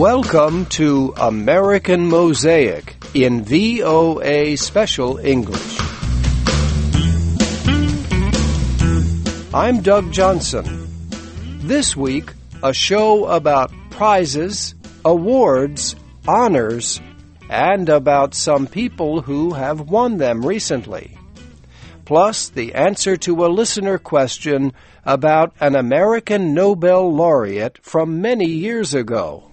Welcome to American Mosaic in VOA Special English. I'm Doug Johnson. This week, a show about prizes, awards, honors, and about some people who have won them recently. Plus, the answer to a listener question about an American Nobel laureate from many years ago.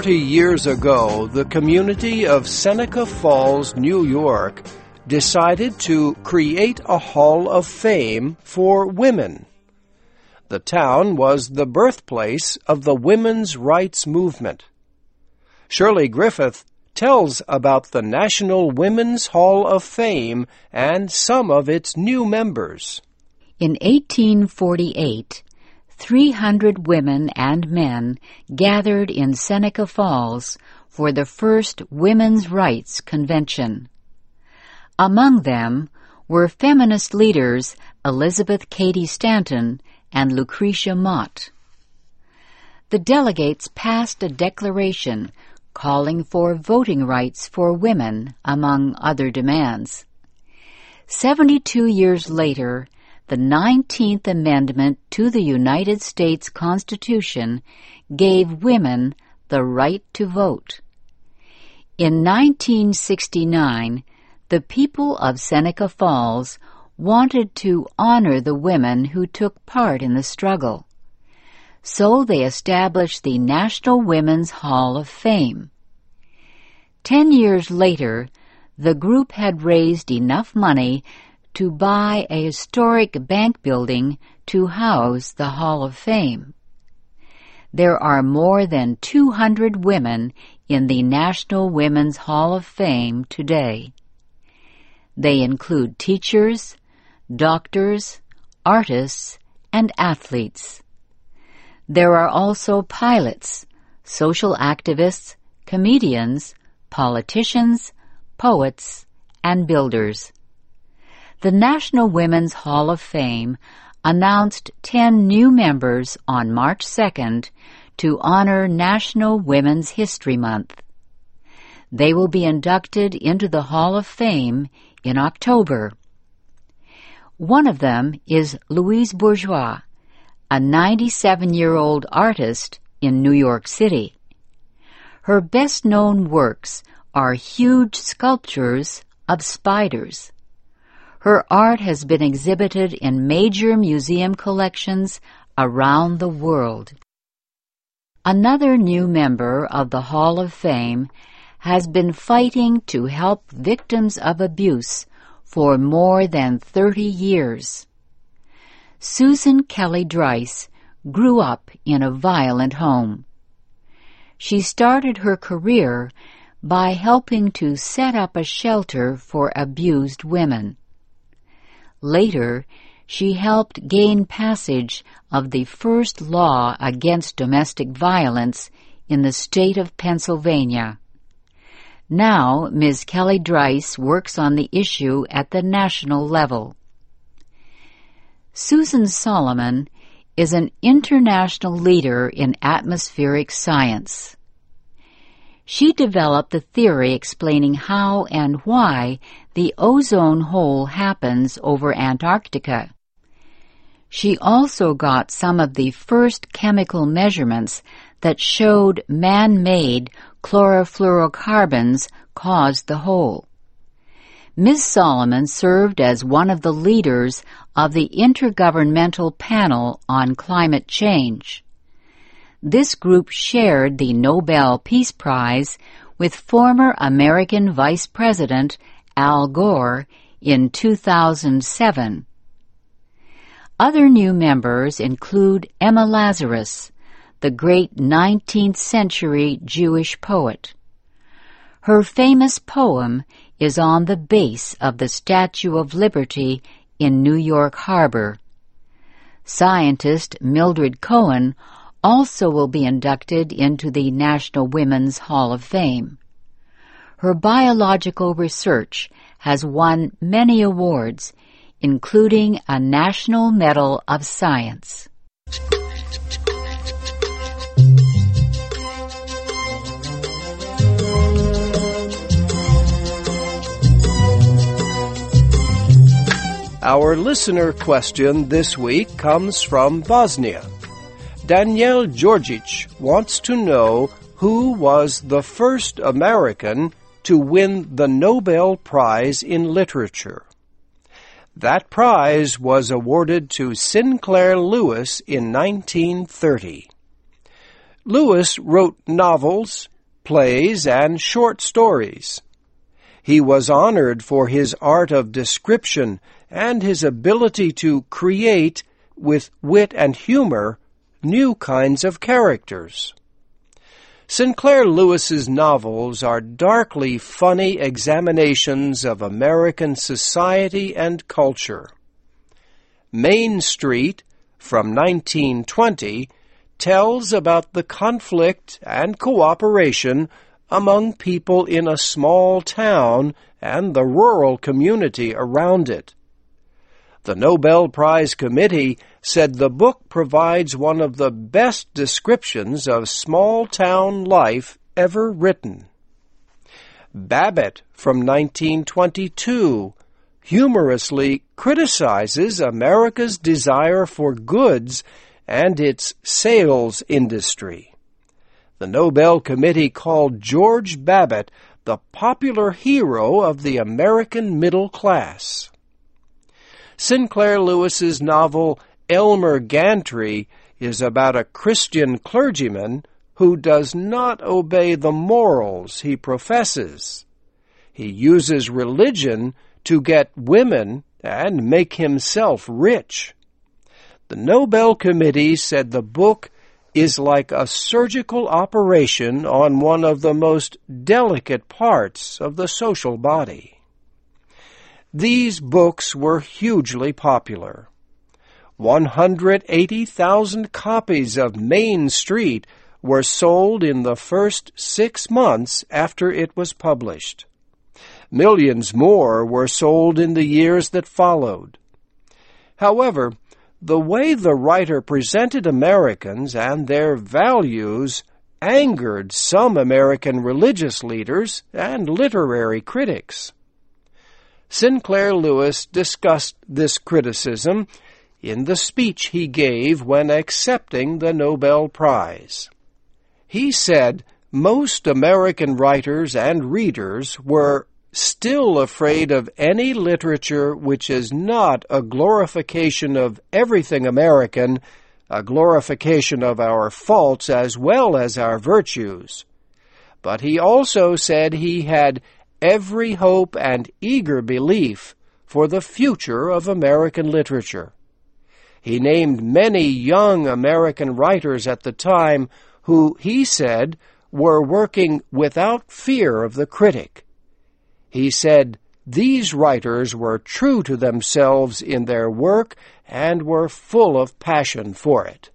Forty years ago, the community of Seneca Falls, New York, decided to create a Hall of Fame for women. The town was the birthplace of the women's rights movement. Shirley Griffith tells about the National Women's Hall of Fame and some of its new members. In 1848, 300 women and men gathered in Seneca Falls for the first Women's Rights Convention. Among them were feminist leaders Elizabeth Cady Stanton and Lucretia Mott. The delegates passed a declaration calling for voting rights for women, among other demands. Seventy-two years later, the 19th Amendment to the United States Constitution gave women the right to vote. In 1969, the people of Seneca Falls wanted to honor the women who took part in the struggle. So they established the National Women's Hall of Fame. Ten years later, the group had raised enough money to buy a historic bank building to house the Hall of Fame. There are more than 200 women in the National Women's Hall of Fame today. They include teachers, doctors, artists, and athletes. There are also pilots, social activists, comedians, politicians, poets, and builders the National Women's Hall of Fame announced 10 new members on March 2nd to honor National Women's History Month. They will be inducted into the Hall of Fame in October. One of them is Louise Bourgeois, a 97 year old artist in New York City. Her best known works are huge sculptures of spiders. Her art has been exhibited in major museum collections around the world. Another new member of the Hall of Fame has been fighting to help victims of abuse for more than 30 years. Susan Kelly Dreiss grew up in a violent home. She started her career by helping to set up a shelter for abused women. Later, she helped gain passage of the first law against domestic violence in the state of Pennsylvania. Now, Ms. Kelly Dreiss works on the issue at the national level. Susan Solomon is an international leader in atmospheric science. She developed the theory explaining how and why the ozone hole happens over Antarctica. She also got some of the first chemical measurements that showed man-made chlorofluorocarbons caused the hole. Ms. Solomon served as one of the leaders of the Intergovernmental Panel on Climate Change. This group shared the Nobel Peace Prize with former American Vice President Al Gore in 2007. Other new members include Emma Lazarus, the great 19th century Jewish poet. Her famous poem is on the base of the Statue of Liberty in New York Harbor. Scientist Mildred Cohn also will be inducted into the National Women's Hall of Fame. Her biological research has won many awards, including a National Medal of Science. Our listener question this week comes from Bosnia. Danielle Georgic wants to know who was the first American to win the Nobel Prize in Literature. That prize was awarded to Sinclair Lewis in 1930. Lewis wrote novels, plays, and short stories. He was honored for his art of description and his ability to create, with wit and humor, new kinds of characters. Sinclair Lewis's novels are darkly funny examinations of American society and culture. Main Street, from 1920, tells about the conflict and cooperation among people in a small town and the rural community around it. The Nobel Prize Committee said the book provides one of the best descriptions of small town life ever written. Babbitt from 1922 humorously criticizes America's desire for goods and its sales industry. The Nobel Committee called George Babbitt the popular hero of the American middle class. Sinclair Lewis's novel Elmer Gantry is about a Christian clergyman who does not obey the morals he professes. He uses religion to get women and make himself rich. The Nobel Committee said the book is like a surgical operation on one of the most delicate parts of the social body. These books were hugely popular. 180,000 copies of Main Street were sold in the first six months after it was published. Millions more were sold in the years that followed. However, the way the writer presented Americans and their values angered some American religious leaders and literary critics. Sinclair Lewis discussed this criticism in the speech he gave when accepting the Nobel Prize. He said most American writers and readers were still afraid of any literature which is not a glorification of everything American, a glorification of our faults as well as our virtues. But he also said he had every hope and eager belief for the future of American literature. He named many young American writers at the time who, he said, were working without fear of the critic. He said these writers were true to themselves in their work and were full of passion for it.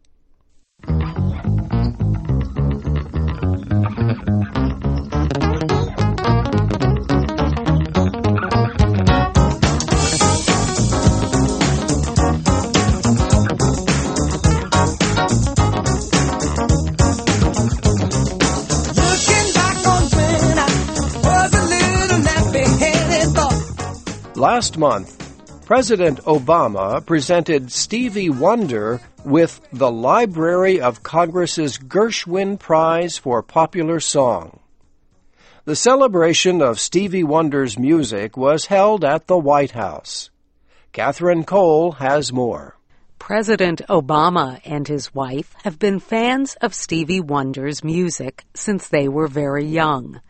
Last month, President Obama presented Stevie Wonder with the Library of Congress's Gershwin Prize for Popular Song. The celebration of Stevie Wonder's music was held at the White House. Catherine Cole has more. President Obama and his wife have been fans of Stevie Wonder's music since they were very young.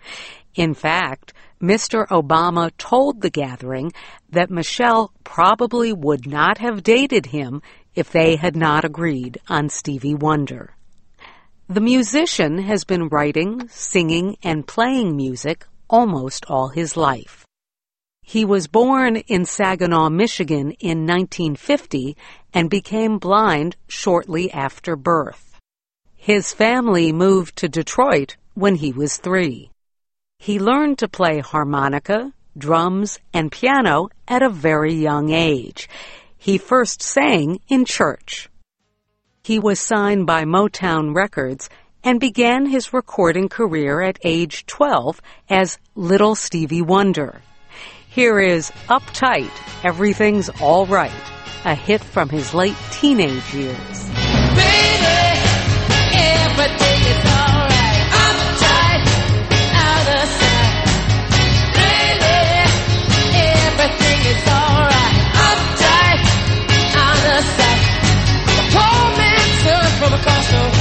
In fact, Mr. Obama told the gathering that Michelle probably would not have dated him if they had not agreed on Stevie Wonder. The musician has been writing, singing, and playing music almost all his life. He was born in Saginaw, Michigan in 1950 and became blind shortly after birth. His family moved to Detroit when he was three. He learned to play harmonica, drums, and piano at a very young age. He first sang in church. He was signed by Motown Records and began his recording career at age 12 as Little Stevie Wonder. Here is Uptight, Everything's Alright, a hit from his late teenage years. Baby, son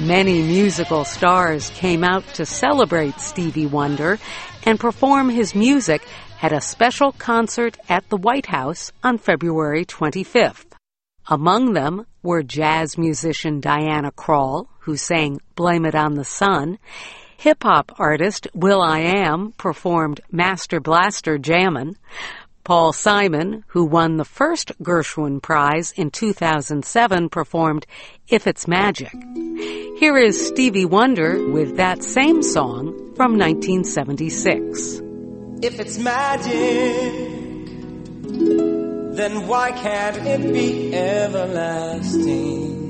Many musical stars came out to celebrate Stevie Wonder and perform his music at a special concert at the White House on February 25th. Among them were jazz musician Diana Krall, who sang Blame It on the Sun. Hip hop artist will.i.am performed Master Blaster Jammin'. Paul Simon, who won the first Gershwin Prize in 2007, performed If It's Magic. Here is Stevie Wonder with that same song from 1976. If it's magic, then why can't it be everlasting?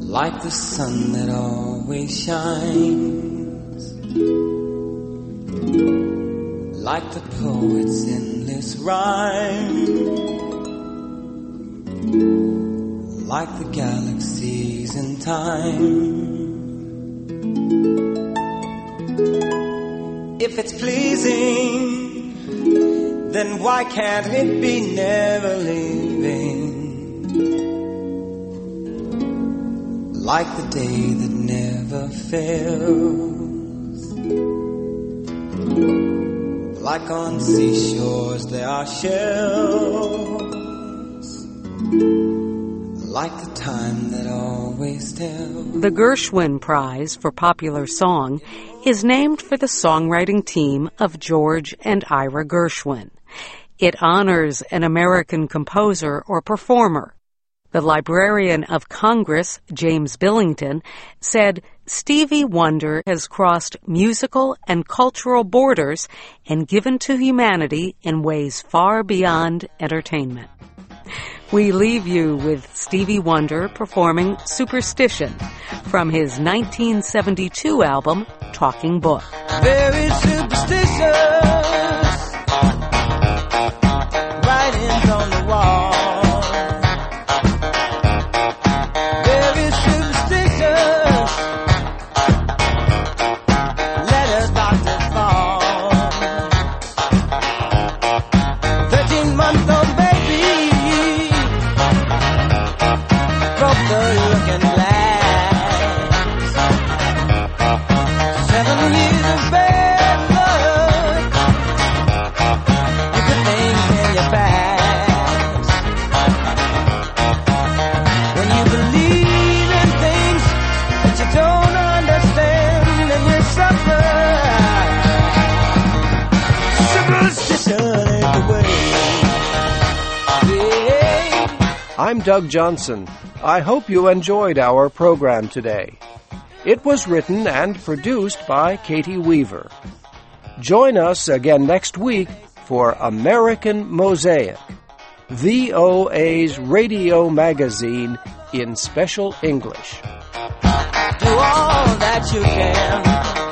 Like the sun that always shines, like the poet's endless rhyme, like the galaxies in time. If it's pleasing, then why can't it be never leaving? Like the day that never fails. Like on seashores there are shells. Like the time that always tells. The Gershwin Prize for Popular Song is named for the songwriting team of George and Ira Gershwin. It honors an American composer or performer. The Librarian of Congress, James Billington, said Stevie Wonder has crossed musical and cultural borders and given to humanity in ways far beyond entertainment. We leave you with Stevie Wonder performing Superstition from his 1972 album, Talking Book. very superstitious. I'm Doug Johnson. I hope you enjoyed our program today. It was written and produced by Katie Weaver. Join us again next week for American Mosaic, VOA's radio magazine in special English. do all that you can.